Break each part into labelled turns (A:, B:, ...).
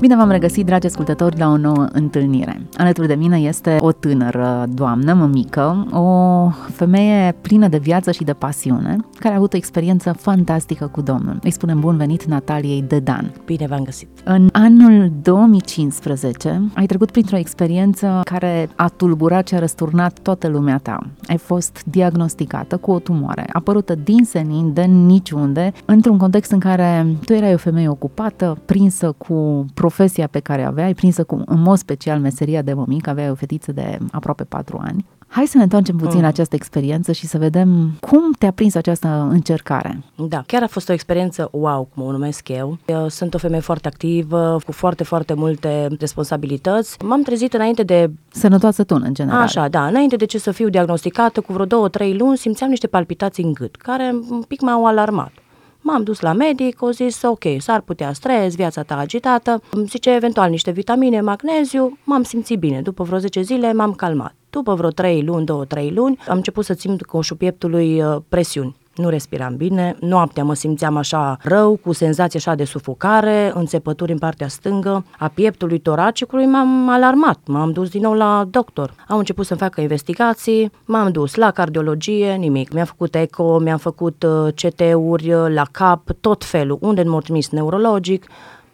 A: Bine v-am regăsit, dragi ascultători, la o nouă întâlnire. Alături de mine este o tânără doamnă, mămică, o femeie plină de viață și de pasiune, care a avut o experiență fantastică cu Domnul. Îi spunem bun venit Nataliei Dedan.
B: Bine v-am găsit.
A: În anul 2015 ai trecut printr-o experiență care a tulburat și a răsturnat toată lumea ta. Ai fost diagnosticată cu o tumoare, apărută din senin, de niciunde, într-un context în care tu erai o femeie ocupată, prinsă cu profesia pe care aveai, prinsă cu, în mod special, meseria de mămică, aveai o fetiță de aproape patru ani. Hai să ne întoarcem puțin mm. la această experiență și să vedem cum te-a prins această încercare.
B: Da, chiar a fost o experiență wow, cum o numesc eu. eu sunt o femeie foarte activă, cu foarte, foarte multe responsabilități. M-am trezit înainte de...
A: Sănătoasă tună, în general.
B: Așa, da, înainte de ce să fiu diagnosticată, cu vreo două, trei luni, simțeam niște palpitații în gât, care un pic m-au alarmat. M-am dus la medic, o zis, ok, s-ar putea stres, viața ta agitată, zice eventual niște vitamine, magneziu, m-am simțit bine. După vreo 10 zile m-am calmat. După vreo 3 luni, 2-3 luni, am început să simt coșul pieptului uh, presiuni nu respiram bine, noaptea mă simțeam așa rău, cu senzație așa de sufocare, înțepături în partea stângă a pieptului toracicului, m-am alarmat, m-am dus din nou la doctor. Au început să-mi facă investigații, m-am dus la cardiologie, nimic. Mi-am făcut eco, mi-am făcut uh, CT-uri uh, la cap, tot felul, unde m-au trimis neurologic,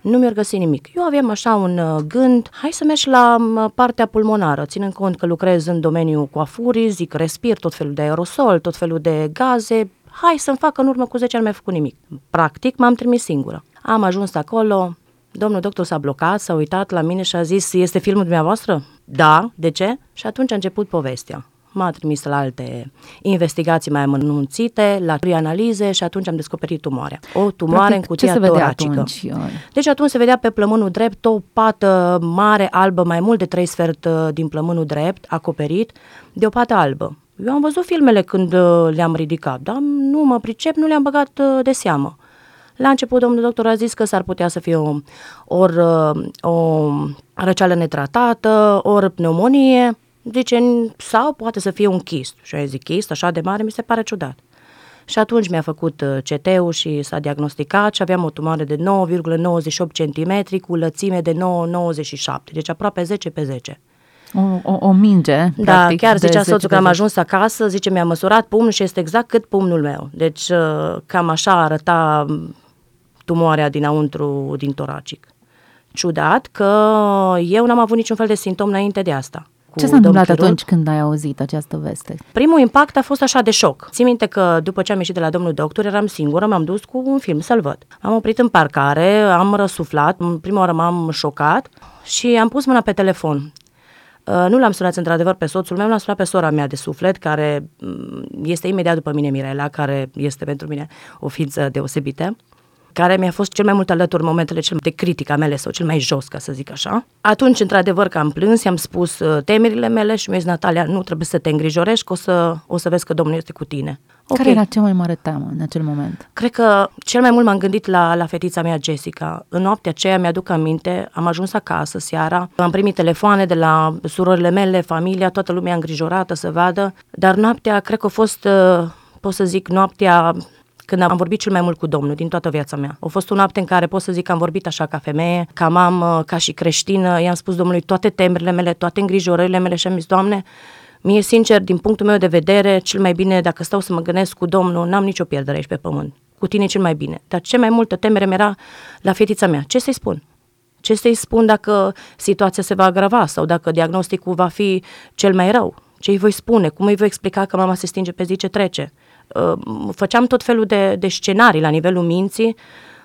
B: nu mi-ar găsi nimic. Eu aveam așa un uh, gând, hai să mergi la uh, partea pulmonară, ținând cont că lucrez în domeniul coafurii, zic respir tot felul de aerosol, tot felul de gaze, hai să-mi fac în urmă cu 10 ani mai făcut nimic. Practic m-am trimis singură. Am ajuns acolo, domnul doctor s-a blocat, s-a uitat la mine și a zis, este filmul dumneavoastră? Da, de ce? Și atunci a început povestea m-a trimis la alte investigații mai amănunțite, la analize și atunci am descoperit tumoarea. O tumoare Practic, în cutia
A: ce se
B: toracică.
A: Atunci?
B: Deci atunci se vedea pe plămânul drept o pată mare albă, mai mult de trei sfert uh, din plămânul drept, acoperit de o pată albă. Eu am văzut filmele când uh, le-am ridicat, dar nu mă pricep, nu le-am băgat uh, de seamă. La început, domnul doctor a zis că s-ar putea să fie o, ori o răceală netratată, ori pneumonie. Zice, sau poate să fie un chist. Și eu zic, chist așa de mare, mi se pare ciudat. Și atunci mi-a făcut uh, CT-ul și s-a diagnosticat și aveam o tumoare de 9,98 cm cu lățime de 9,97, deci aproape 10 pe 10.
A: O, o, o minge,
B: Da, practic, chiar zicea soțul că am ajuns acasă, zice, mi-a măsurat pumnul și este exact cât pumnul meu. Deci uh, cam așa arăta tumoarea dinăuntru din toracic. Ciudat că eu n-am avut niciun fel de simptom înainte de asta
A: cu Ce s-a întâmplat atunci când ai auzit această veste?
B: Primul impact a fost așa de șoc. Țin minte că după ce am ieșit de la domnul doctor, eram singură, m-am dus cu un film să-l văd. Am oprit în parcare, am răsuflat, prima oară m-am șocat și am pus mâna pe telefon. Uh, nu l-am sunat într-adevăr pe soțul meu, l-am sunat pe sora mea de suflet, care mm, este imediat după mine Mirela, care este pentru mine o ființă deosebită care mi-a fost cel mai mult alături în momentele cel de critica mele sau cel mai jos, ca să zic așa. Atunci, într-adevăr, că am plâns, i-am spus uh, temerile mele și mi-a zis, Natalia, nu trebuie să te îngrijorești, că o să, o să vezi că Domnul este cu tine.
A: Okay. Care era cea mai mare teamă în acel moment?
B: Cred că cel mai mult m-am gândit la, la fetița mea, Jessica. În noaptea aceea mi-aduc aminte, am ajuns acasă seara, am primit telefoane de la surorile mele, familia, toată lumea îngrijorată să vadă, dar noaptea, cred că a fost, uh, pot să zic, noaptea când am vorbit cel mai mult cu Domnul din toată viața mea. A fost o noapte în care pot să zic că am vorbit așa ca femeie, ca mamă, ca și creștină. I-am spus Domnului toate temerile mele, toate îngrijorările mele și am zis, Doamne, mie sincer, din punctul meu de vedere, cel mai bine, dacă stau să mă gândesc cu Domnul, n-am nicio pierdere aici pe pământ. Cu tine cel mai bine. Dar ce mai multă temere mi-era la fetița mea. Ce să-i spun? Ce să-i spun dacă situația se va agrava sau dacă diagnosticul va fi cel mai rău? Ce îi voi spune? Cum îi voi explica că mama se stinge pe zi ce trece? Uh, făceam tot felul de, de scenarii la nivelul minții,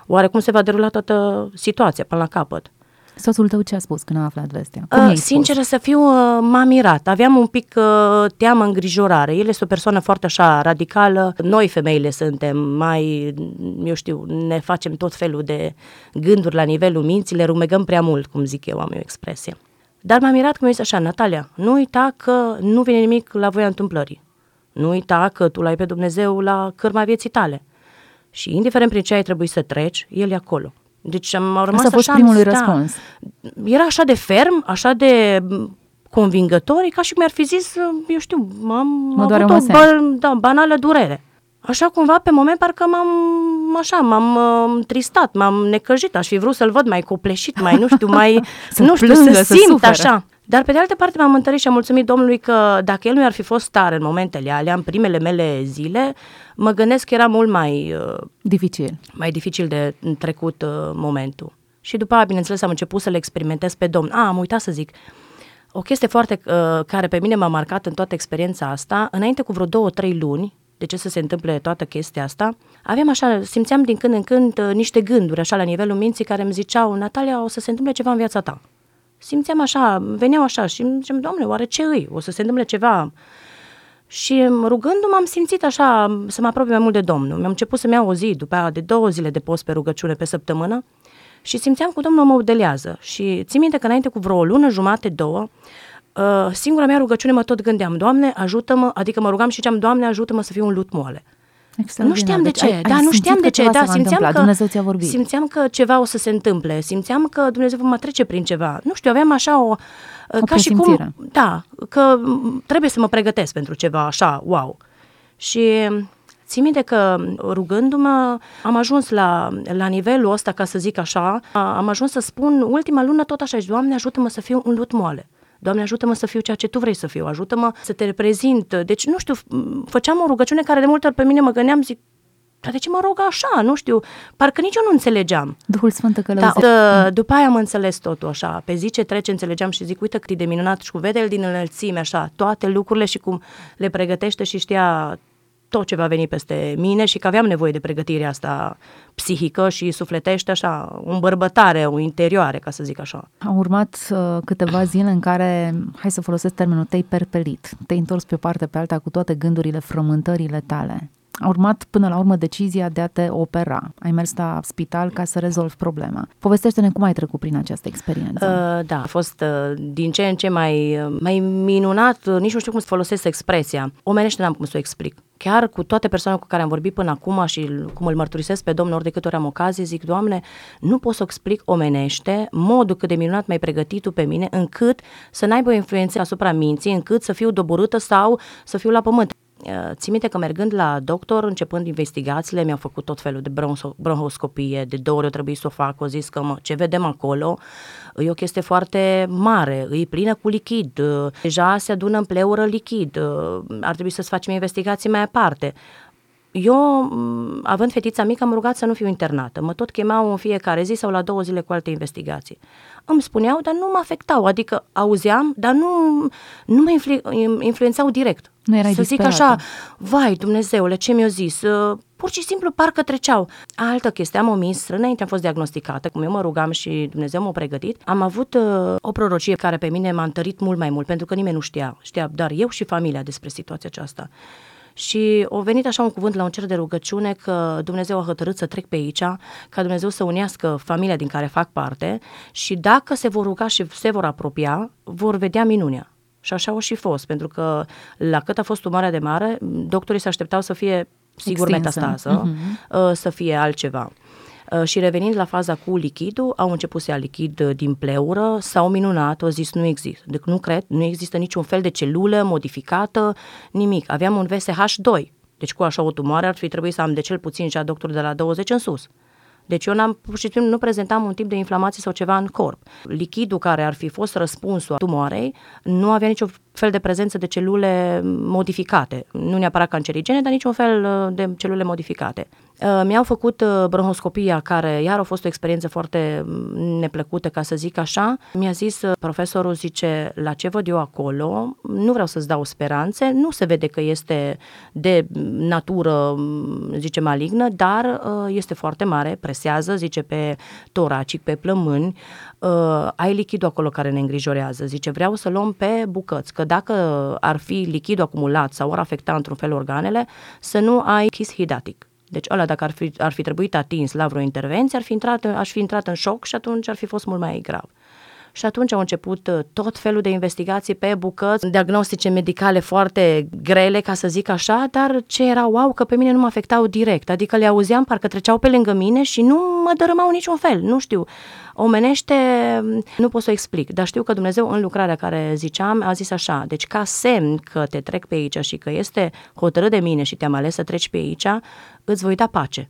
B: oare cum se va derula toată situația până la capăt.
A: Soțul tău ce a spus când a aflat vestea? Cum
B: uh, sinceră să fiu, uh, m-a mirat. Aveam un pic uh, teamă, îngrijorare. El este o persoană foarte așa radicală. Noi femeile suntem mai, eu știu, ne facem tot felul de gânduri la nivelul minții, le rumegăm prea mult, cum zic eu, am eu expresie. Dar m-a mirat că mi-a zis așa, Natalia, nu uita că nu vine nimic la voia întâmplării. Nu uita că tu l-ai pe Dumnezeu la cârma vieții tale. Și indiferent prin ce ai trebuit să treci, El e acolo. Deci am rămas
A: Asta a fost
B: așa,
A: primul
B: da,
A: răspuns.
B: Era așa de ferm, așa de convingător, e ca și cum mi-ar fi zis, eu știu, am
A: Mă doare
B: avut
A: un
B: o bă, da, banală durere. Așa cumva, pe moment, parcă m-am, așa, m-am uh, tristat, m-am necăjit, aș fi vrut să-l văd mai copleșit, mai, nu știu, mai,
A: Să
B: nu știu,
A: plângă,
B: să
A: să
B: simt
A: sufere.
B: așa. Dar pe de altă parte m-am întărit și am mulțumit Domnului că dacă el nu ar fi fost tare în momentele alea, în primele mele zile, mă gândesc că era mult mai, uh,
A: Dificil.
B: mai dificil de trecut uh, momentul. Și după aia, bineînțeles, am început să le experimentez pe Domn. A, am uitat să zic, o chestie foarte uh, care pe mine m-a marcat în toată experiența asta, înainte cu vreo două, trei luni, de ce să se întâmple toată chestia asta, aveam așa, simțeam din când în când uh, niște gânduri așa la nivelul minții care îmi ziceau, Natalia, o să se întâmple ceva în viața ta. Simțeam așa, veneau așa și îmi ziceam, Doamne, oare ce îi? O să se întâmple ceva? Și rugându-mă am simțit așa să mă apropie mai mult de Domnul. Mi-am început să-mi iau o zi, după aia de două zile de post pe rugăciune pe săptămână și simțeam că Domnul mă udelează. Și țin minte că înainte cu vreo lună, jumate, două, uh, singura mea rugăciune mă tot gândeam, Doamne, ajută-mă, adică mă rugam și ziceam, Doamne, ajută-mă să fiu un lut moale. Nu
A: Extraordinar.
B: știam de
A: Deci
B: ce,
A: ai- ai
B: da, nu
A: simțit
B: știam
A: că
B: de ce,
A: ceva
B: da,
A: se va
B: simțeam
A: întâmpla,
B: că,
A: Dumnezeu ți-a vorbit.
B: simțeam că ceva o să se întâmple, simțeam că Dumnezeu va mă trece prin ceva. Nu știu, aveam așa o, ca și cum,
A: presimțire.
B: da, că m, trebuie să mă pregătesc pentru ceva așa, wow. Și țin minte că rugându-mă am ajuns la, la nivelul ăsta, ca să zic așa, a- am ajuns să spun ultima lună tot așa, și, Doamne ajută-mă să fiu un lut moale. Doamne, ajută-mă să fiu ceea ce Tu vrei să fiu, ajută-mă să te reprezint. Deci, nu știu, m, făceam o rugăciune care de multe ori pe mine mă gândeam, zic, dar de ce mă rog așa, nu știu, parcă nici eu nu înțelegeam.
A: Duhul Sfânt te
B: Da,
A: călăuzește.
B: da, după aia am înțeles totul așa, pe zi ce trece înțelegeam și zic, uite cât e de minunat și cu vede el din înălțime așa, toate lucrurile și cum le pregătește și știa tot ce va veni peste mine și că aveam nevoie de pregătirea asta psihică și sufletește așa, o îmbărbătare, o interioare, ca să zic așa.
A: Au urmat uh, câteva zile în care, hai să folosesc termenul, te-ai perpelit, te-ai întors pe o parte pe alta cu toate gândurile, frământările tale. A urmat până la urmă decizia de a te opera. Ai mers la spital ca să rezolvi problema. Povestește-ne cum ai trecut prin această experiență.
B: Uh, da, a fost uh, din ce în ce mai, uh, mai minunat, uh, nici nu știu cum să folosesc expresia. Omenește n-am cum să o explic. Chiar cu toate persoanele cu care am vorbit până acum și l- cum îl mărturisesc pe Domnul ori de câte ori am ocazie, zic, Doamne, nu pot să o explic omenește modul cât de minunat mai pregătit Tu pe mine, încât să n-aibă o influență asupra minții, încât să fiu doborâtă sau să fiu la pământ. Uh, Țin minte că mergând la doctor, începând investigațiile, mi-au făcut tot felul de bronho- bronhoscopie, de două ori o trebuie să o fac, o zis că mă, ce vedem acolo e o chestie foarte mare, e plină cu lichid, uh, deja se adună în pleură lichid, uh, ar trebui să-ți facem investigații mai aparte. Eu, m, având fetița mică, am rugat să nu fiu internată. Mă tot chemau în fiecare zi sau la două zile cu alte investigații. Îmi spuneau, dar nu mă afectau, adică auzeam, dar nu, nu mă influ- influențau direct.
A: Nu erai
B: Să zic
A: disperată.
B: așa, vai Dumnezeule, ce mi-a zis, Uh, pur și simplu parcă treceau. Altă chestie, am omis, înainte am fost diagnosticată, cum eu mă rugam și Dumnezeu m-a pregătit, am avut uh, o prorocie care pe mine m-a întărit mult mai mult, pentru că nimeni nu știa, știa doar eu și familia despre situația aceasta. Și a venit așa un cuvânt la un cer de rugăciune că Dumnezeu a hotărât să trec pe aici, ca Dumnezeu să unească familia din care fac parte și dacă se vor ruga și se vor apropia, vor vedea minunea. Și așa au și fost, pentru că la cât a fost tumarea de mare, doctorii se așteptau să fie sigur
A: Extinsă.
B: metastază,
A: Mhm.
B: uh, să fie altceva. Uh, Și revenind la faza cu lichidul, au început să ia lichid uh, din pleură, s-au minunat, au zis nu există. Deci nu cred, nu există niciun fel de celulă modificată, nimic. Aveam un VSH2, deci cu așa o tumoare ar fi trebuit să am de cel puțin și a doctor de la 20 în sus. Deci eu n-am, pur și simplu nu prezentam un tip de inflamație sau ceva în corp. Lichidul care ar fi fost răspunsul tumoarei nu avea niciun fel de prezență de celule modificate. Nu neapărat cancerigene, dar niciun fel uh, de celule modificate. Uh, Mi-au făcut uh, bronhoscopia, care iar a fost o experiență foarte mm, neplăcută, ca să zic așa. Mi-a zis uh, profesorul, zice, la ce văd eu acolo, nu vreau să-ți dau speranțe, nu se vede că este de natură, mm, zice, malignă, dar uh, este foarte mare, presează, zice, pe toracic, pe plămâni, uh, ai lichidul acolo care ne îngrijorează. Zice, vreau să luăm pe bucăți, că dacă ar fi lichidul acumulat sau ar afecta într-un fel organele, să nu ai chis hidatic. Deci ăla dacă ar fi, ar fi trebuit atins la vreo intervenție, ar fi intrat, aș fi intrat în șoc și atunci ar fi fost mult mai grav. Și atunci au început uh, tot felul de investigații pe bucăți, diagnostice medicale foarte grele, ca să zic așa, dar ce era wow, că pe mine nu mă afectau direct, adică le auzeam, parcă treceau pe lângă mine și nu mă dărâmau niciun fel, nu știu. Omenește, nu pot să o explic, dar știu că Dumnezeu în lucrarea care ziceam a zis așa, deci ca semn că te trec pe aici și că este hotărât de mine și te-am ales să treci pe aici, îți voi da pace.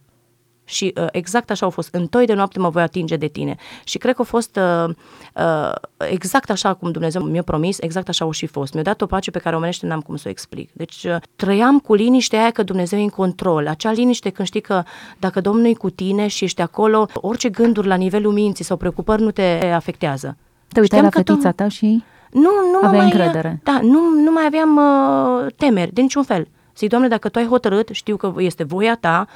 B: Și uh, exact așa au fost. În toi de noapte mă voi atinge de tine. Și cred că a fost uh, uh, exact așa cum Dumnezeu mi-a promis, exact așa au și fost. Mi-a dat o pace pe care omenește n-am cum să o explic. Deci uh, trăiam cu liniștea aia că Dumnezeu e în control. Acea liniște când știi că dacă Domnul e cu tine și ești acolo, orice gânduri la nivelul minții sau preocupări nu te afectează.
A: Te uitai la fetița ta și
B: nu, nu
A: aveai
B: mai,
A: încredere.
B: Da, nu, nu mai aveam uh, temeri de niciun fel. Zic, Doamne, dacă Tu ai hotărât, știu că este voia Ta,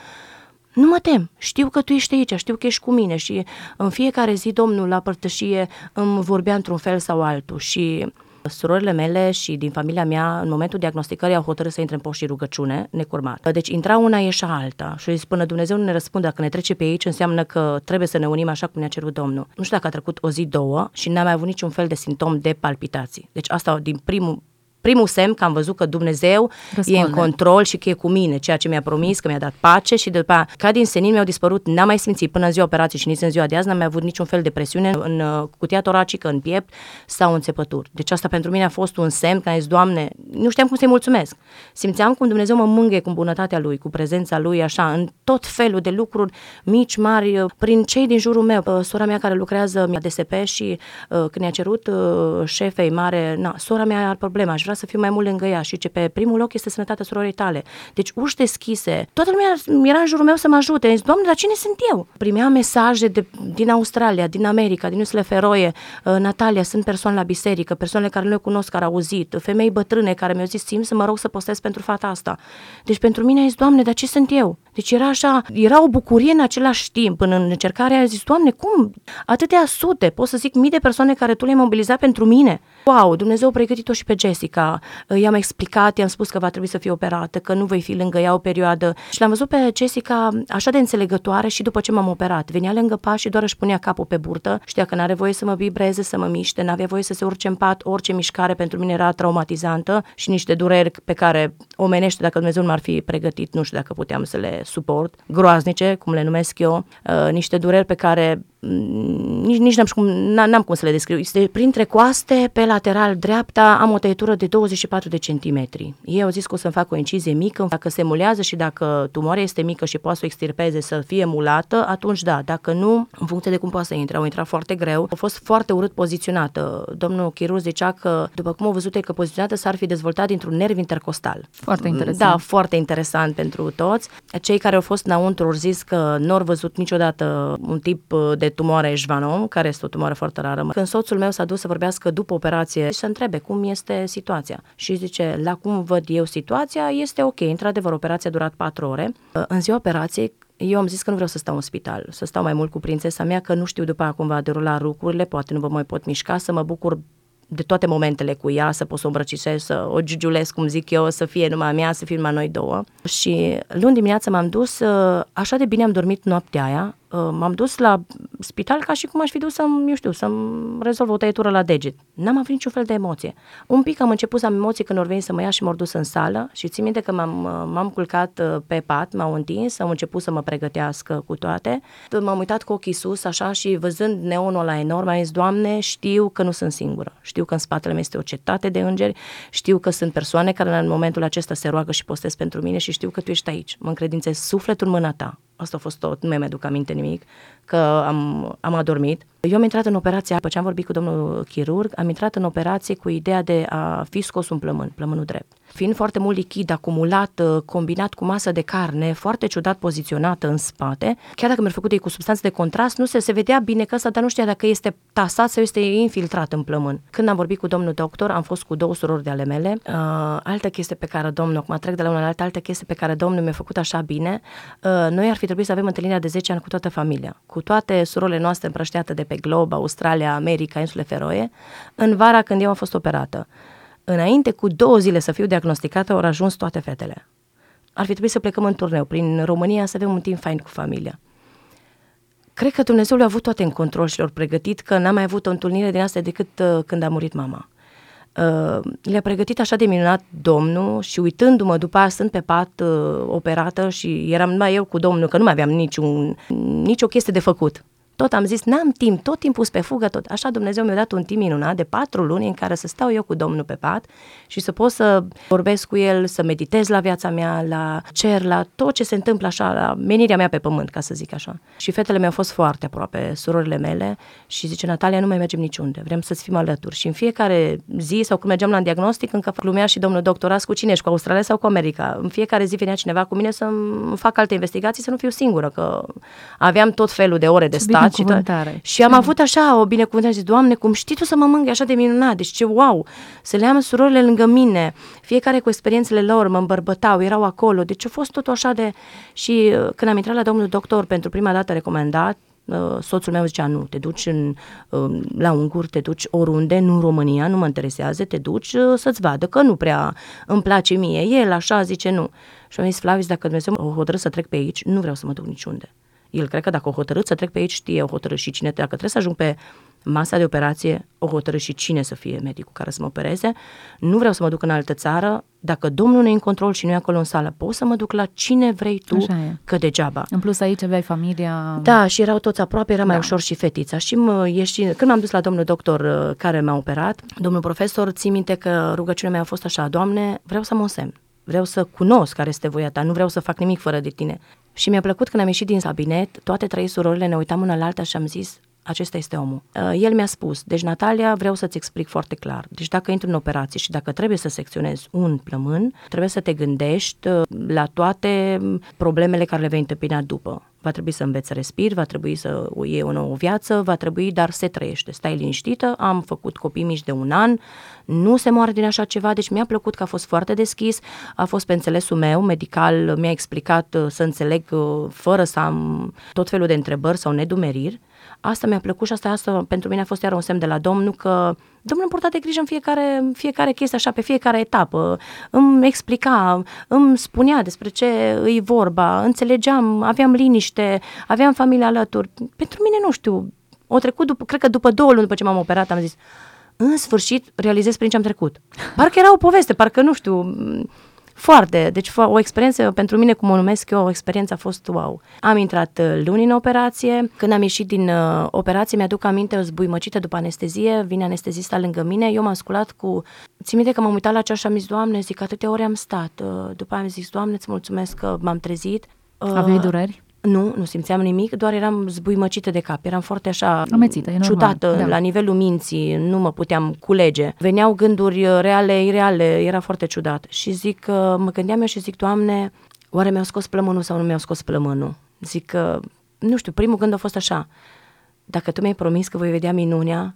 B: nu mă tem, știu că tu ești aici, știu că ești cu mine și în fiecare zi Domnul la părtășie îmi vorbea într-un fel sau altul și Surorile mele și din familia mea, în momentul diagnosticării, au hotărât să intre în post și rugăciune, necurmat. Deci intra una, ieșea alta. Și zis, până Dumnezeu nu ne răspunde, dacă ne trece pe aici, înseamnă că trebuie să ne unim așa cum ne-a cerut Domnul. Nu știu dacă a trecut o zi, două și n-am mai avut niciun fel de simptom de palpitații. Deci asta din primul primul semn că am văzut că Dumnezeu Răspunde. e în control și că e cu mine, ceea ce mi-a promis, că mi-a dat pace și după aia, ca din senin mi-au dispărut, n-am mai simțit până în ziua operației și nici în ziua de azi, n-am mai avut niciun fel de presiune în uh, cutia toracică, în piept sau în țepături. Deci asta pentru mine a fost un semn că am zis, Doamne, nu știam cum să-i mulțumesc. Simțeam cum Dumnezeu mă mângâie cu bunătatea Lui, cu prezența Lui, așa, în tot felul de lucruri mici, mari, uh, prin cei din jurul meu. Uh, sora mea care lucrează la DSP și când i-a cerut șefei mare, na, sora mea are probleme, aș vrea să fiu mai mult lângă ea și ce pe primul loc este sănătatea surorii tale. Deci uși deschise. Toată lumea era în jurul meu să mă ajute. Zis, Doamne, dar cine sunt eu? Primeam mesaje de, din Australia, din America, din Iusele Feroe, uh, Natalia, sunt persoane la biserică, persoane care nu le cunosc, care au auzit, femei bătrâne care mi-au zis, simt să mă rog să postez pentru fata asta. Deci pentru mine a zis, Doamne, dar ce sunt eu? Deci era așa, era o bucurie în același timp. În încercarea a zis, Doamne, cum? Atâtea sute, pot să zic mii de persoane care Tu le-ai mobilizat pentru mine. Wow, Dumnezeu a pregătit-o și pe Jessica. I-am explicat, i-am spus că va trebui să fie operată, că nu voi fi lângă ea o perioadă. Și l-am văzut pe Jessica așa de înțelegătoare și după ce m-am operat. Venea lângă pas și doar își punea capul pe burtă. Știa că n-are voie să mă vibreze, să mă miște, n-avea voie să se urce în pat. Orice mișcare pentru mine era traumatizantă și niște dureri pe care omenește, dacă Dumnezeu nu m-ar fi pregătit, nu știu dacă puteam să le suport. Groaznice, cum le numesc eu, uh, niște dureri pe care nici, nici n-am, cum, n-am cum să le descriu. Este printre coaste, pe lateral dreapta, am o tăietură de 24 de centimetri. Ei au zis că o să-mi fac o incizie mică, dacă se mulează și dacă tumoarea este mică și poate să o extirpeze să fie mulată, atunci da, dacă nu, în funcție de cum poate să intre, au intrat foarte greu. A fost foarte urât poziționată. Domnul chirurg zicea că, după cum au văzut că poziționată, s-ar fi dezvoltat dintr-un nerv intercostal.
A: Foarte interesant.
B: Da, foarte interesant pentru toți. Cei care au fost înăuntru au zis că nu au văzut niciodată un tip de tumoare Ejvanom, care este o tumoare foarte rară. Când soțul meu s-a dus să vorbească după operație și să întrebe cum este situația. Și zice, la cum văd eu situația, este ok. Într-adevăr, operația a durat patru ore. În ziua operației, eu am zis că nu vreau să stau în spital, să stau mai mult cu prințesa mea, că nu știu după aia cum va derula lucrurile, poate nu vă mai pot mișca, să mă bucur de toate momentele cu ea, să pot să o îmbrăcișez, să o giugiulesc, cum zic eu, să fie numai mea, să fie numai noi două. Și luni dimineața m-am dus, așa de bine am dormit noaptea aia, Uh, m-am dus la spital ca și cum aș fi dus să-mi, eu știu, să-mi rezolv o tăietură la deget. N-am avut niciun fel de emoție. Un pic am început să am emoții când au venit să mă ia și m-au dus în sală și țin minte că m-am, uh, m-am culcat uh, pe pat, m-au întins, au început să mă pregătească cu toate. M-am uitat cu ochii sus așa și văzând neonul ăla enorm, am zis, Doamne, știu că nu sunt singură. Știu că în spatele meu este o cetate de îngeri, știu că sunt persoane care în momentul acesta se roagă și postez pentru mine și știu că Tu ești aici. Mă încredințez sufletul în mâna Ta asta a fost tot, nu mi-aduc aminte nimic, că am, am adormit. Eu am intrat în operație, după ce am vorbit cu domnul chirurg, am intrat în operație cu ideea de a fi scos un plămân, plămânul drept fiind foarte mult lichid acumulat, uh, combinat cu masă de carne, foarte ciudat poziționată în spate, chiar dacă mi-a făcut ei cu substanțe de contrast, nu se, se vedea bine că ăsta, dar nu știa dacă este tasat sau este infiltrat în plămân. Când am vorbit cu domnul doctor, am fost cu două surori de ale mele. Uh, altă chestie pe care domnul, acum trec de la una la alta, altă chestie pe care domnul mi-a făcut așa bine, uh, noi ar fi trebuit să avem întâlnirea de 10 ani cu toată familia, cu toate surorile noastre împrășteate de pe glob, Australia, America, insule Feroe, în vara când eu am fost operată înainte cu două zile să fiu diagnosticată, au ajuns toate fetele. Ar fi trebuit să plecăm în turneu prin România să avem un timp fain cu familia. cred că Dumnezeu le-a avut toate în control și le-a pregătit, că n-am mai avut o întâlnire din asta decât uh, când a murit mama. Uh, le-a pregătit așa de minunat Domnul și uitându-mă după aia stând pe pat uh, operată și eram numai eu cu Domnul, că nu mai aveam niciun, nicio chestie de făcut. Tot am zis, n-am timp, tot timpul pe fugă, tot. Așa Dumnezeu mi-a dat un timp minunat de patru luni în care să stau eu cu Domnul pe pat și să pot să vorbesc cu El, să meditez la viața mea, la cer, la tot ce se întâmplă așa, la menirea mea pe pământ, ca să zic așa. Și fetele mi-au fost foarte aproape, surorile mele, și zice, Natalia, nu mai mergem niciunde, vrem să-ți fim alături. Și în fiecare zi, sau când mergeam la diagnostic, încă glumea și domnul doctor, cu cine ești, cu Australia sau cu America? În fiecare zi venea cineva cu mine să fac alte investigații, să nu fiu singură, că aveam tot felul de ore de stat
A: binecuvântare.
B: Și, și am avut așa o binecuvântare, zic, Doamne, cum știi tu să mă mângâi așa de minunat, deci ce wow, să le am surorile lângă mine, fiecare cu experiențele lor, mă îmbărbătau, erau acolo, deci a fost totul așa de... Și uh, când am intrat la domnul doctor pentru prima dată recomandat, uh, soțul meu zicea, nu, te duci în, uh, la Ungur, te duci oriunde, nu în România, nu mă interesează, te duci să-ți vadă că nu prea îmi place mie. El așa zice, nu. Și am zis, Flavis, dacă Dumnezeu mă hotără să trec pe aici, nu vreau să mă duc niciunde. El cred că dacă o hotărât să trec pe aici, știe o hotărât și cine, dacă trebuie să ajung pe masa de operație, o hotărât și cine să fie medicul care să mă opereze. Nu vreau să mă duc în altă țară. Dacă Domnul nu e în control și nu e acolo în sală, poți să mă duc la cine vrei tu, că degeaba.
A: În plus aici aveai familia...
B: Da, și erau toți aproape, era da. mai ușor și fetița. Și mă, ieși, când m-am dus la domnul doctor uh, care m-a operat, domnul profesor, ții minte că rugăciunea mea a fost așa, Doamne, vreau să mă semn vreau să cunosc care este voia ta, nu vreau să fac nimic fără de tine. Și mi-a plăcut când am ieșit din cabinet, toate trei surorile ne uitam una la alta și am zis, acesta este omul. Uh, el mi-a spus, deci Natalia, vreau să-ți explic foarte clar. Deci dacă intri în operație și dacă trebuie să secționezi un plămân, trebuie să te gândești uh, la toate problemele care le vei întâmpina după. Va trebui să înveți să respiri, va trebui să iei o nouă viață, va trebui, dar se trăiește. Stai liniștită, am făcut copii mici de un an, nu se moare din așa ceva, deci mi-a plăcut că a fost foarte deschis, a fost pe înțelesul meu, medical mi-a explicat uh, să înțeleg fără să am tot felul de întrebări sau nedumeriri asta mi-a plăcut și asta, asta pentru mine a fost iar un semn de la Domnul că Domnul purta de grijă în fiecare, fiecare chestie, așa, pe fiecare etapă. Îmi explica, îmi spunea despre ce îi vorba, înțelegeam, aveam liniște, aveam familia alături. Pentru mine, nu știu, o trecut, după, cred că după două luni după ce m-am operat, am zis, în sfârșit realizez prin ce am trecut. Parcă era o poveste, parcă, nu știu, foarte, deci o experiență, pentru mine, cum o numesc eu, o experiență a fost wow. Am intrat uh, luni în operație, când am ieșit din uh, operație, mi-aduc aminte o zbuimăcită după anestezie, vine anestezista lângă mine, eu m-am sculat cu... Țin minte că m-am uitat la ceașă și am zis, Doamne, zic, atâtea ore am stat. Uh, după aia am zis, Doamne, îți mulțumesc că m-am trezit.
A: Uh, Aveai dureri?
B: Nu, nu simțeam nimic, doar eram zbuimăcită de cap, eram foarte așa
A: Amețită, e
B: ciudată
A: da.
B: la nivelul minții, nu mă puteam culege. Veneau gânduri uh, reale, ireale, era foarte ciudat. Și zic, uh, mă gândeam eu și zic, Doamne, oare mi-au scos plămânul sau nu mi-au scos plămânul? Zic că, nu știu, primul gând a fost așa, dacă tu mi-ai promis că voi vedea minunea,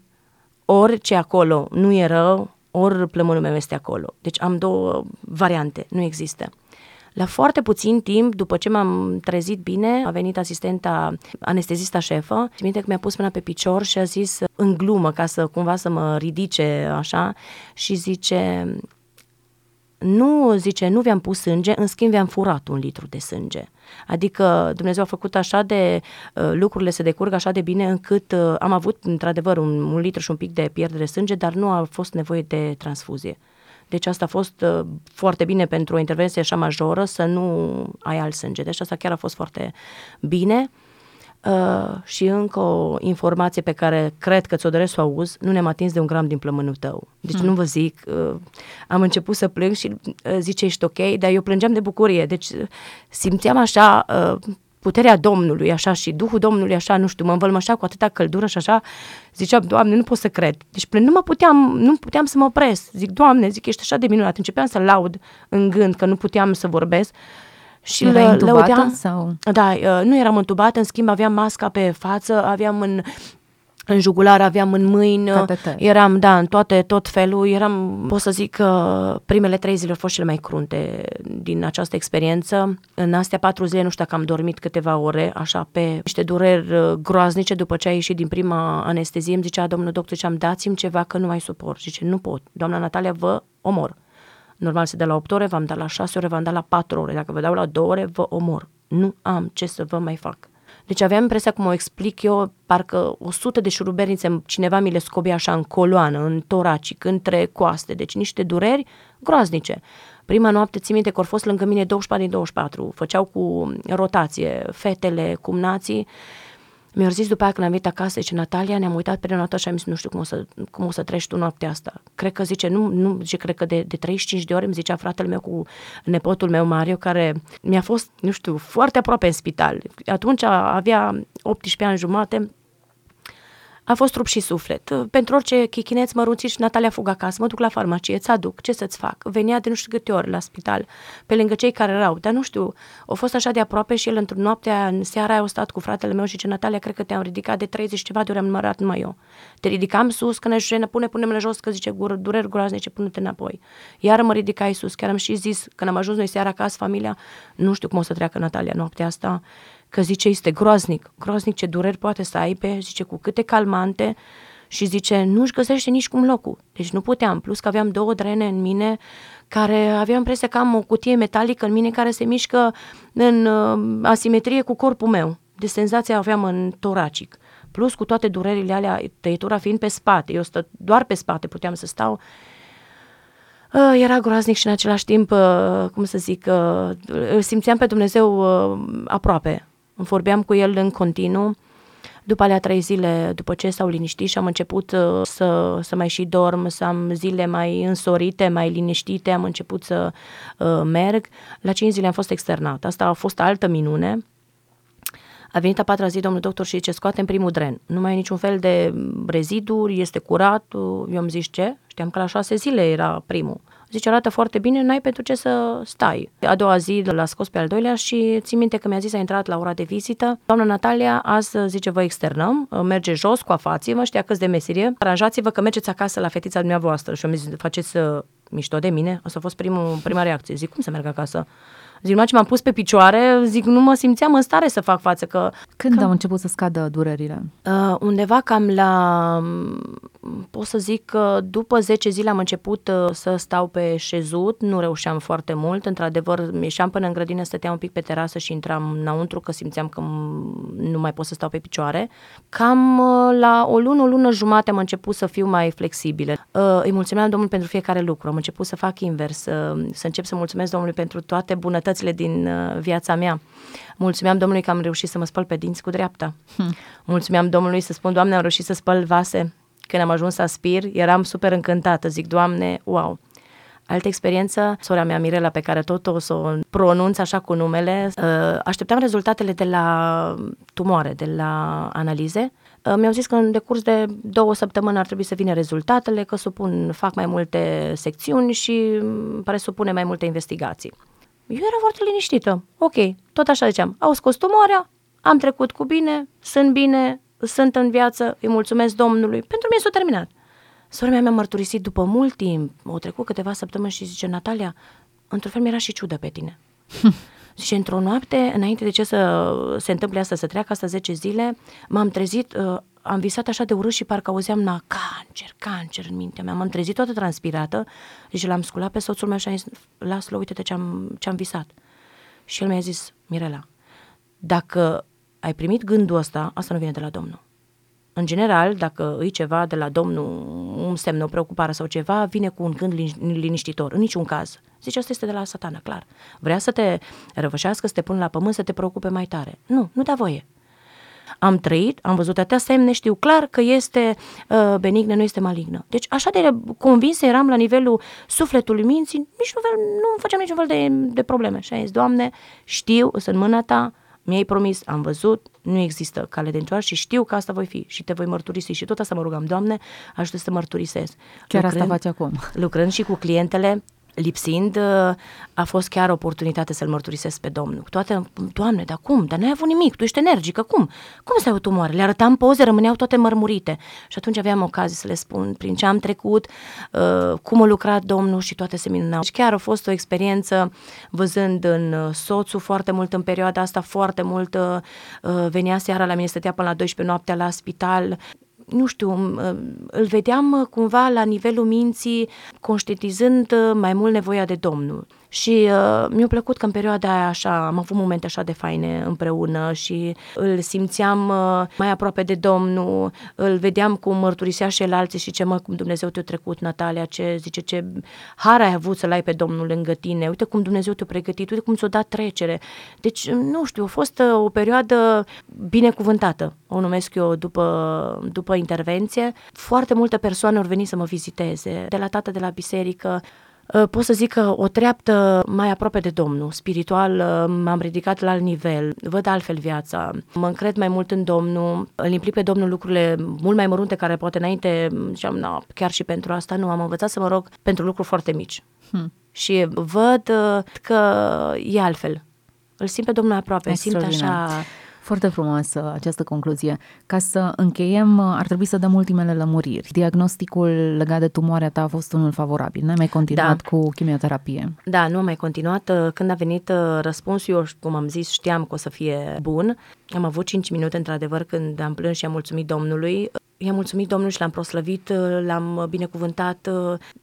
B: orice acolo nu e rău, ori plămânul meu este acolo. Deci am două variante, nu există. La foarte puțin timp, după ce m-am trezit bine, a venit asistenta, anestezista șefă, și minte că mi-a pus mâna pe picior și a zis în glumă, ca să cumva să mă ridice așa, și zice, nu, zice, nu vi-am pus sânge, în schimb vi-am furat un litru de sânge. Adică Dumnezeu a făcut așa de, uh, lucrurile se decurg așa de bine încât uh, am avut într-adevăr un, un litru și un pic de pierdere de sânge, dar nu a fost nevoie de transfuzie. Deci asta a fost uh, foarte bine pentru o intervenție așa majoră să nu ai alt sânge. Deci asta chiar a fost foarte bine. Uh, și încă o informație pe care cred că ți-o doresc să o auzi, nu ne-am atins de un gram din plămânul tău. Deci hmm. nu vă zic, uh, am început să plâng și uh, zice ești ok, dar eu plângeam de bucurie. Deci uh, simțeam așa uh, puterea Domnului, așa, și Duhul Domnului, așa, nu știu, mă învălmășea cu atâta căldură și așa, ziceam, Doamne, nu pot să cred. Deci nu mă puteam, nu puteam să mă opresc. Zic, Doamne, zic, ești așa de minunat. Începeam să laud în gând că nu puteam să vorbesc.
A: Și Era le, lăudeam, sau?
B: Da, uh, nu eram întubată, în schimb aveam masca pe față, aveam în în jugular, aveam în mâini,
A: Cateter.
B: eram, da, în toate, tot felul, eram, pot să zic că primele trei zile au fost cele mai crunte din această experiență. În astea patru zile, nu știu dacă am dormit câteva ore, așa, pe niște dureri uh, groaznice, după ce a ieșit din prima anestezie, îmi zicea domnul doctor, ziceam, dați-mi ceva că nu mai suport. Zice, nu pot, doamna Natalia, vă omor. Normal se dă la 8 ore, v-am dat la 6 ore, v-am dat la 4 ore. Dacă vă dau la 2 ore, vă omor. Nu am ce să vă mai fac. Deci aveam impresia, cum o explic eu, parcă o sută de șurubernițe, cineva mi le scobia așa în coloană, în toracic, între coaste, deci niște dureri groaznice. Prima noapte, țin minte că au fost lângă mine 24 din 24, făceau cu rotație fetele, cumnații, mi-au zis după aia când am venit acasă, zice, Natalia, ne-am uitat pe noapte și am zis, nu știu cum o, să, cum o să treci tu noaptea asta. Cred că, zice, nu, nu zice, cred că de, de 35 de ore îmi zicea fratele meu cu nepotul meu, Mario, care mi-a fost, nu știu, foarte aproape în spital. Atunci avea 18 ani jumate, a fost trup și suflet. Pentru orice chichineț mărunțit și Natalia fugă acasă, mă duc la farmacie, îți aduc, ce să-ți fac? Venea de nu știu câte ori la spital, pe lângă cei care erau, dar nu știu, au fost așa de aproape și el într-o noapte, în seara aia, a stat cu fratele meu și ce Natalia, cred că te-am ridicat de 30 ceva de ori am numărat numai eu. Te ridicam sus, când ne pune, punem jos, că zice, gură, dureri groaznice, pune-te înapoi. Iar mă ridicai sus, chiar am și zis, când am ajuns noi seara acasă, familia, nu știu cum o să treacă Natalia noaptea asta, că zice este groaznic, groaznic ce dureri poate să aibă, zice cu câte calmante și zice nu-și găsește nici cum locul. Deci nu puteam, plus că aveam două drene în mine care aveam impresia că am o cutie metalică în mine care se mișcă în uh, asimetrie cu corpul meu. De senzația aveam în toracic. Plus cu toate durerile alea, tăietura fiind pe spate. Eu stă doar pe spate puteam să stau. Uh, era groaznic și în același timp, uh, cum să zic, uh, simțeam pe Dumnezeu uh, aproape vorbeam cu el în continuu. După alea trei zile, după ce s-au liniștit și am început uh, să, să mai și dorm, să am zile mai însorite, mai liniștite, am început să uh, merg. La cinci zile am fost externat. Asta a fost altă minune. A venit a patra zi domnul doctor și zice, scoatem primul dren. Nu mai e niciun fel de reziduri, este curat. Eu am zis ce? Știam că la șase zile era primul. Zice, arată foarte bine, n-ai pentru ce să stai. A doua zi l-a scos pe al doilea și țin minte că mi-a zis, a intrat la ora de vizită. Doamna Natalia, azi, zice, vă externăm, merge jos, coafați-vă, știa câți de meserie, aranjați-vă că mergeți acasă la fetița dumneavoastră. Și eu mi zis, faceți uh, mișto de mine? Asta a fost primul, prima reacție. Zic, cum să merg acasă? Zic, numai ce m-am pus pe picioare, zic, nu mă simțeam în stare să fac față. Că,
A: Când
B: că,
A: au început să scadă durerile?
B: Uh, undeva cam la, pot să zic că după 10 zile am început uh, să stau pe șezut, nu reușeam foarte mult, într-adevăr, ieșeam până în grădină, stăteam un pic pe terasă și intram înăuntru, că simțeam că nu mai pot să stau pe picioare. Cam uh, la o lună, o lună jumate am început să fiu mai flexibilă. Uh, îi mulțumeam Domnului pentru fiecare lucru, am început să fac invers, uh, să încep să mulțumesc Domnului pentru toate bunătățile bunătățile din uh, viața mea. Mulțumeam Domnului că am reușit să mă spăl pe dinți cu dreapta. Hmm. Mulțumeam Domnului să spun, Doamne, am reușit să spăl vase. Când am ajuns să aspir, eram super încântată. Zic, Doamne, wow! Altă experiență, sora mea Mirela, pe care tot o să o pronunț așa cu numele, uh, așteptam rezultatele de la tumoare, de la analize. Uh, mi-au zis că în decurs de două săptămâni ar trebui să vină rezultatele, că supun, fac mai multe secțiuni și mm, presupune mai multe investigații. Eu eram foarte liniștită. Ok, tot așa ziceam. Au scos tumoarea, am trecut cu bine, sunt bine, sunt în viață, îi mulțumesc Domnului. Pentru mine s-a terminat. Sora mea mi-a mărturisit după mult timp, au trecut câteva săptămâni și zice, Natalia, într-un fel mi-era și ciudă pe tine. Zice, într-o noapte, înainte de ce să se întâmple asta, să treacă asta 10 zile, m-am trezit, uh, am visat așa de urât și parcă auzeam na cancer, cancer în mintea mea. M-am trezit toată transpirată, deci l-am sculat pe soțul meu și am zis, lasă-l, uite-te ce-am, ce-am visat. Și el mi-a zis, Mirela, dacă ai primit gândul ăsta, asta nu vine de la Domnul. În general, dacă îi ceva de la Domnul, un semn, o preocupare sau ceva, vine cu un gând liniștitor. În niciun caz. Zice, asta este de la satana, clar. Vrea să te răvășească, să te pună la pământ, să te preocupe mai tare. Nu, nu da voie. Am trăit, am văzut atâtea semne, știu clar că este uh, benignă, nu este malignă. Deci așa de convinsă eram la nivelul sufletului minții, nici nu, nu făceam niciun fel de, de probleme. Și am zis, Doamne, știu, sunt mâna Ta, mi-ai promis, am văzut, nu există cale de întoarce și știu că asta voi fi și te voi mărturisi. Și tot asta mă rugam, Doamne, ajută să mărturisesc.
A: Chiar lucrând, asta faci acum.
B: Lucrând și cu clientele, lipsind, uh, a fost chiar oportunitate să-L mărturisesc pe Domnul. Toate, Doamne, dar cum? Dar n-ai avut nimic, tu ești energică, cum? Cum să ai o tumoare? Le arătam poze, rămâneau toate mărmurite. Și atunci aveam ocazie să le spun prin ce am trecut, uh, cum a lucrat Domnul și toate se minunau. Și chiar a fost o experiență văzând în uh, soțul foarte mult în perioada asta, foarte mult venea seara la mine, stătea până la 12 noaptea la spital, nu știu, îl vedeam cumva la nivelul minții, conștientizând mai mult nevoia de Domnul. Și uh, mi-a plăcut că în perioada aia așa, am avut momente așa de faine împreună și îl simțeam uh, mai aproape de Domnul, îl vedeam cum mărturisea și el alții și ce mă, cum Dumnezeu te-a trecut, Natalia, ce zice, ce har ai avut să-L ai pe Domnul lângă tine, uite cum Dumnezeu te-a pregătit, uite cum ți-a dat trecere. Deci, nu știu, a fost uh, o perioadă binecuvântată, o numesc eu după, după intervenție. Foarte multe persoane au venit să mă viziteze, de la tată de la biserică, Uh, pot să zic că o treaptă mai aproape de Domnul, spiritual uh, m-am ridicat la alt nivel, văd altfel viața, mă încred mai mult în Domnul, îl implic pe Domnul lucrurile mult mai mărunte care poate înainte ziceam, na, chiar și pentru asta nu, am învățat să mă rog pentru lucruri foarte mici. Hmm. Și văd uh, că e altfel. Îl simt pe Domnul aproape, simt așa
A: foarte frumoasă această concluzie. Ca să încheiem, ar trebui să dăm ultimele lămuriri. Diagnosticul legat de tumoarea ta a fost unul favorabil. N-ai mai continuat da. cu chimioterapie.
B: Da, nu am mai continuat. Când a venit uh, răspunsul, eu, cum am zis, știam că o să fie bun. Am avut 5 minute, într-adevăr, când am plâns și am mulțumit Domnului. I-am mulțumit Domnului și l-am proslăvit, uh, l-am binecuvântat.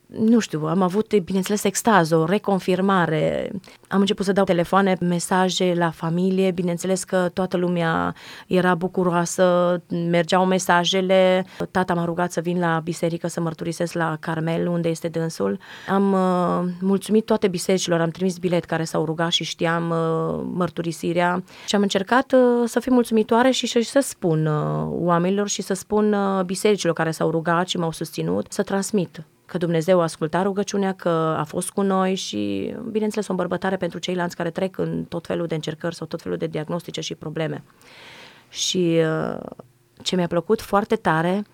B: Uh, nu știu, am avut, bineînțeles, extaz, o reconfirmare. Am început să dau telefoane, mesaje la familie, bineînțeles că toată lumea era bucuroasă, mergeau mesajele. Tata m-a rugat să vin la biserică să mărturisesc la Carmel, unde este dânsul. Am uh, mulțumit toate bisericilor, am trimis bilet care s-au rugat și știam uh, mărturisirea și am încercat uh, să fiu mulțumitoare și, și să spun uh, oamenilor și să spun uh, bisericilor care s-au rugat și m-au susținut să transmit că Dumnezeu a ascultat rugăciunea, că a fost cu noi și, bineînțeles, o îmbărbătare pentru ceilalți care trec în tot felul de încercări sau tot felul de diagnostice și probleme. Și uh, ce mi-a plăcut foarte tare,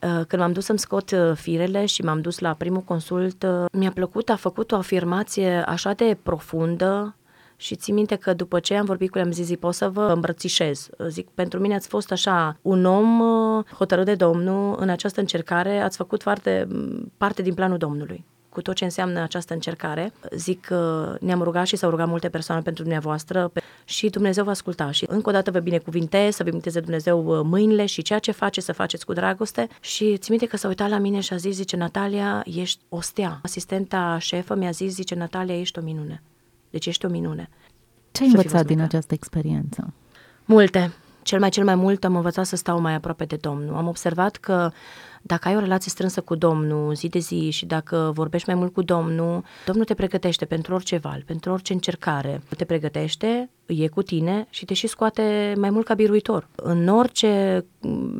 B: uh, când m-am dus să-mi scot uh, firele și m-am dus la primul consult, mi-a plăcut, a făcut o afirmație așa de profundă, și țin minte că după ce am vorbit cu el, am zis, pot să vă îmbrățișez. Zic, pentru mine ați fost așa un om uh, hotărât de Domnul în această încercare, ați făcut foarte, parte din planul Domnului cu tot ce înseamnă această încercare. Zic că ne-am rugat și s-au rugat multe persoane pentru dumneavoastră și Dumnezeu va asculta. Și încă o dată vă binecuvinte, să binecuvinteze Dumnezeu uh, mâinile și ceea ce face să faceți cu dragoste. Și ți minte că s-a uitat la mine și a zis, zice, Natalia, ești o stea. Asistenta șefă mi-a zis, zice, Natalia, ești o minune. Deci ești o minune.
A: Ce ai învățat din această experiență?
B: Multe. Cel mai cel mai mult am învățat să stau mai aproape de Domnul. Am observat că dacă ai o relație strânsă cu Domnul zi de zi și dacă vorbești mai mult cu Domnul, Domnul te pregătește pentru orice val, pentru orice încercare. Te pregătește, e cu tine și te și scoate mai mult ca biruitor. În orice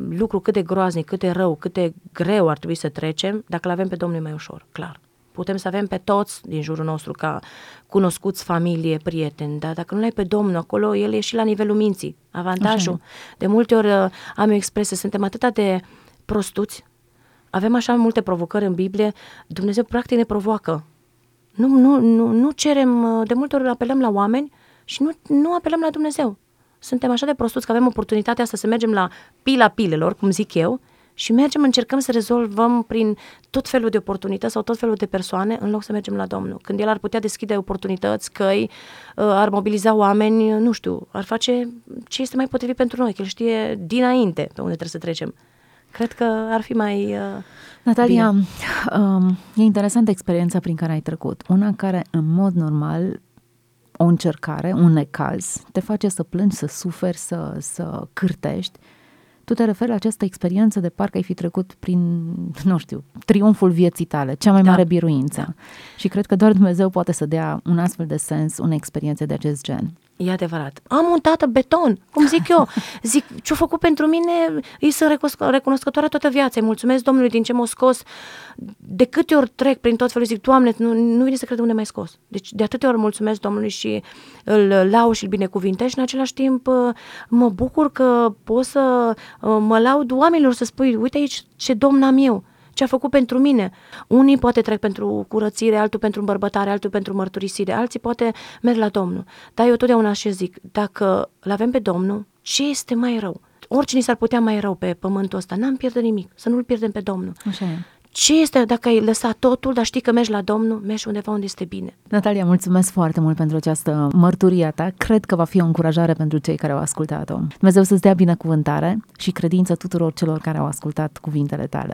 B: lucru cât de groaznic, cât de rău, cât de greu ar trebui să trecem, dacă îl avem pe Domnul e mai ușor, clar. Putem să avem pe toți din jurul nostru ca cunoscuți, familie, prieteni, dar dacă nu l-ai pe Domnul acolo, el e și la nivelul minții. Avantajul. Așa. De multe ori uh, am o expresie, suntem atât de prostuți, avem așa multe provocări în Biblie, Dumnezeu practic ne provoacă. Nu, nu, nu, nu cerem, uh, de multe ori apelăm la oameni și nu, nu apelăm la Dumnezeu. Suntem așa de prostuți că avem oportunitatea asta să mergem la pila pilelor, cum zic eu, și mergem, încercăm să rezolvăm prin tot felul de oportunități sau tot felul de persoane în loc să mergem la Domnul. Când El ar putea deschide oportunități, căi, uh, ar mobiliza oameni, nu știu, ar face ce este mai potrivit pentru noi, că El știe dinainte pe unde trebuie să trecem. Cred că ar fi mai uh,
A: Natalia, bine. Um, e interesantă experiența prin care ai trecut. Una care, în mod normal, o încercare, un necaz, te face să plângi, să suferi, să, să cârtești tu te referi la această experiență de parcă ai fi trecut prin, nu știu, triumful vieții tale, cea mai da. mare biruință. Da. Și cred că doar Dumnezeu poate să dea un astfel de sens unei experiențe de acest gen.
B: E adevărat. Am un tată beton, cum zic eu. Zic, ce-a făcut pentru mine, îi sunt recunoscătoare toată viața. Îi mulțumesc Domnului din ce m-a scos. De câte ori trec prin tot felul, zic, Doamne, nu, nu vine să cred unde mai scos. Deci de atâtea ori mulțumesc Domnului și îl lau și îl binecuvintez și în același timp mă bucur că pot să mă laud oamenilor să spui, uite aici ce domn am eu ce a făcut pentru mine. Unii poate trec pentru curățire, altul pentru îmbărbătare, altul pentru mărturisire, alții poate merg la Domnul. Dar eu totdeauna așa zic, dacă îl avem pe Domnul, ce este mai rău? Oricine s-ar putea mai rău pe pământul ăsta, n-am pierde nimic, să nu-l pierdem pe Domnul.
A: Așa e.
B: Ce este dacă ai lăsat totul, dar știi că mergi la Domnul, mergi undeva unde este bine.
A: Natalia, mulțumesc foarte mult pentru această mărturie ta. Cred că va fi o încurajare pentru cei care au ascultat-o. Dumnezeu să-ți dea binecuvântare și credință tuturor celor care au ascultat cuvintele tale.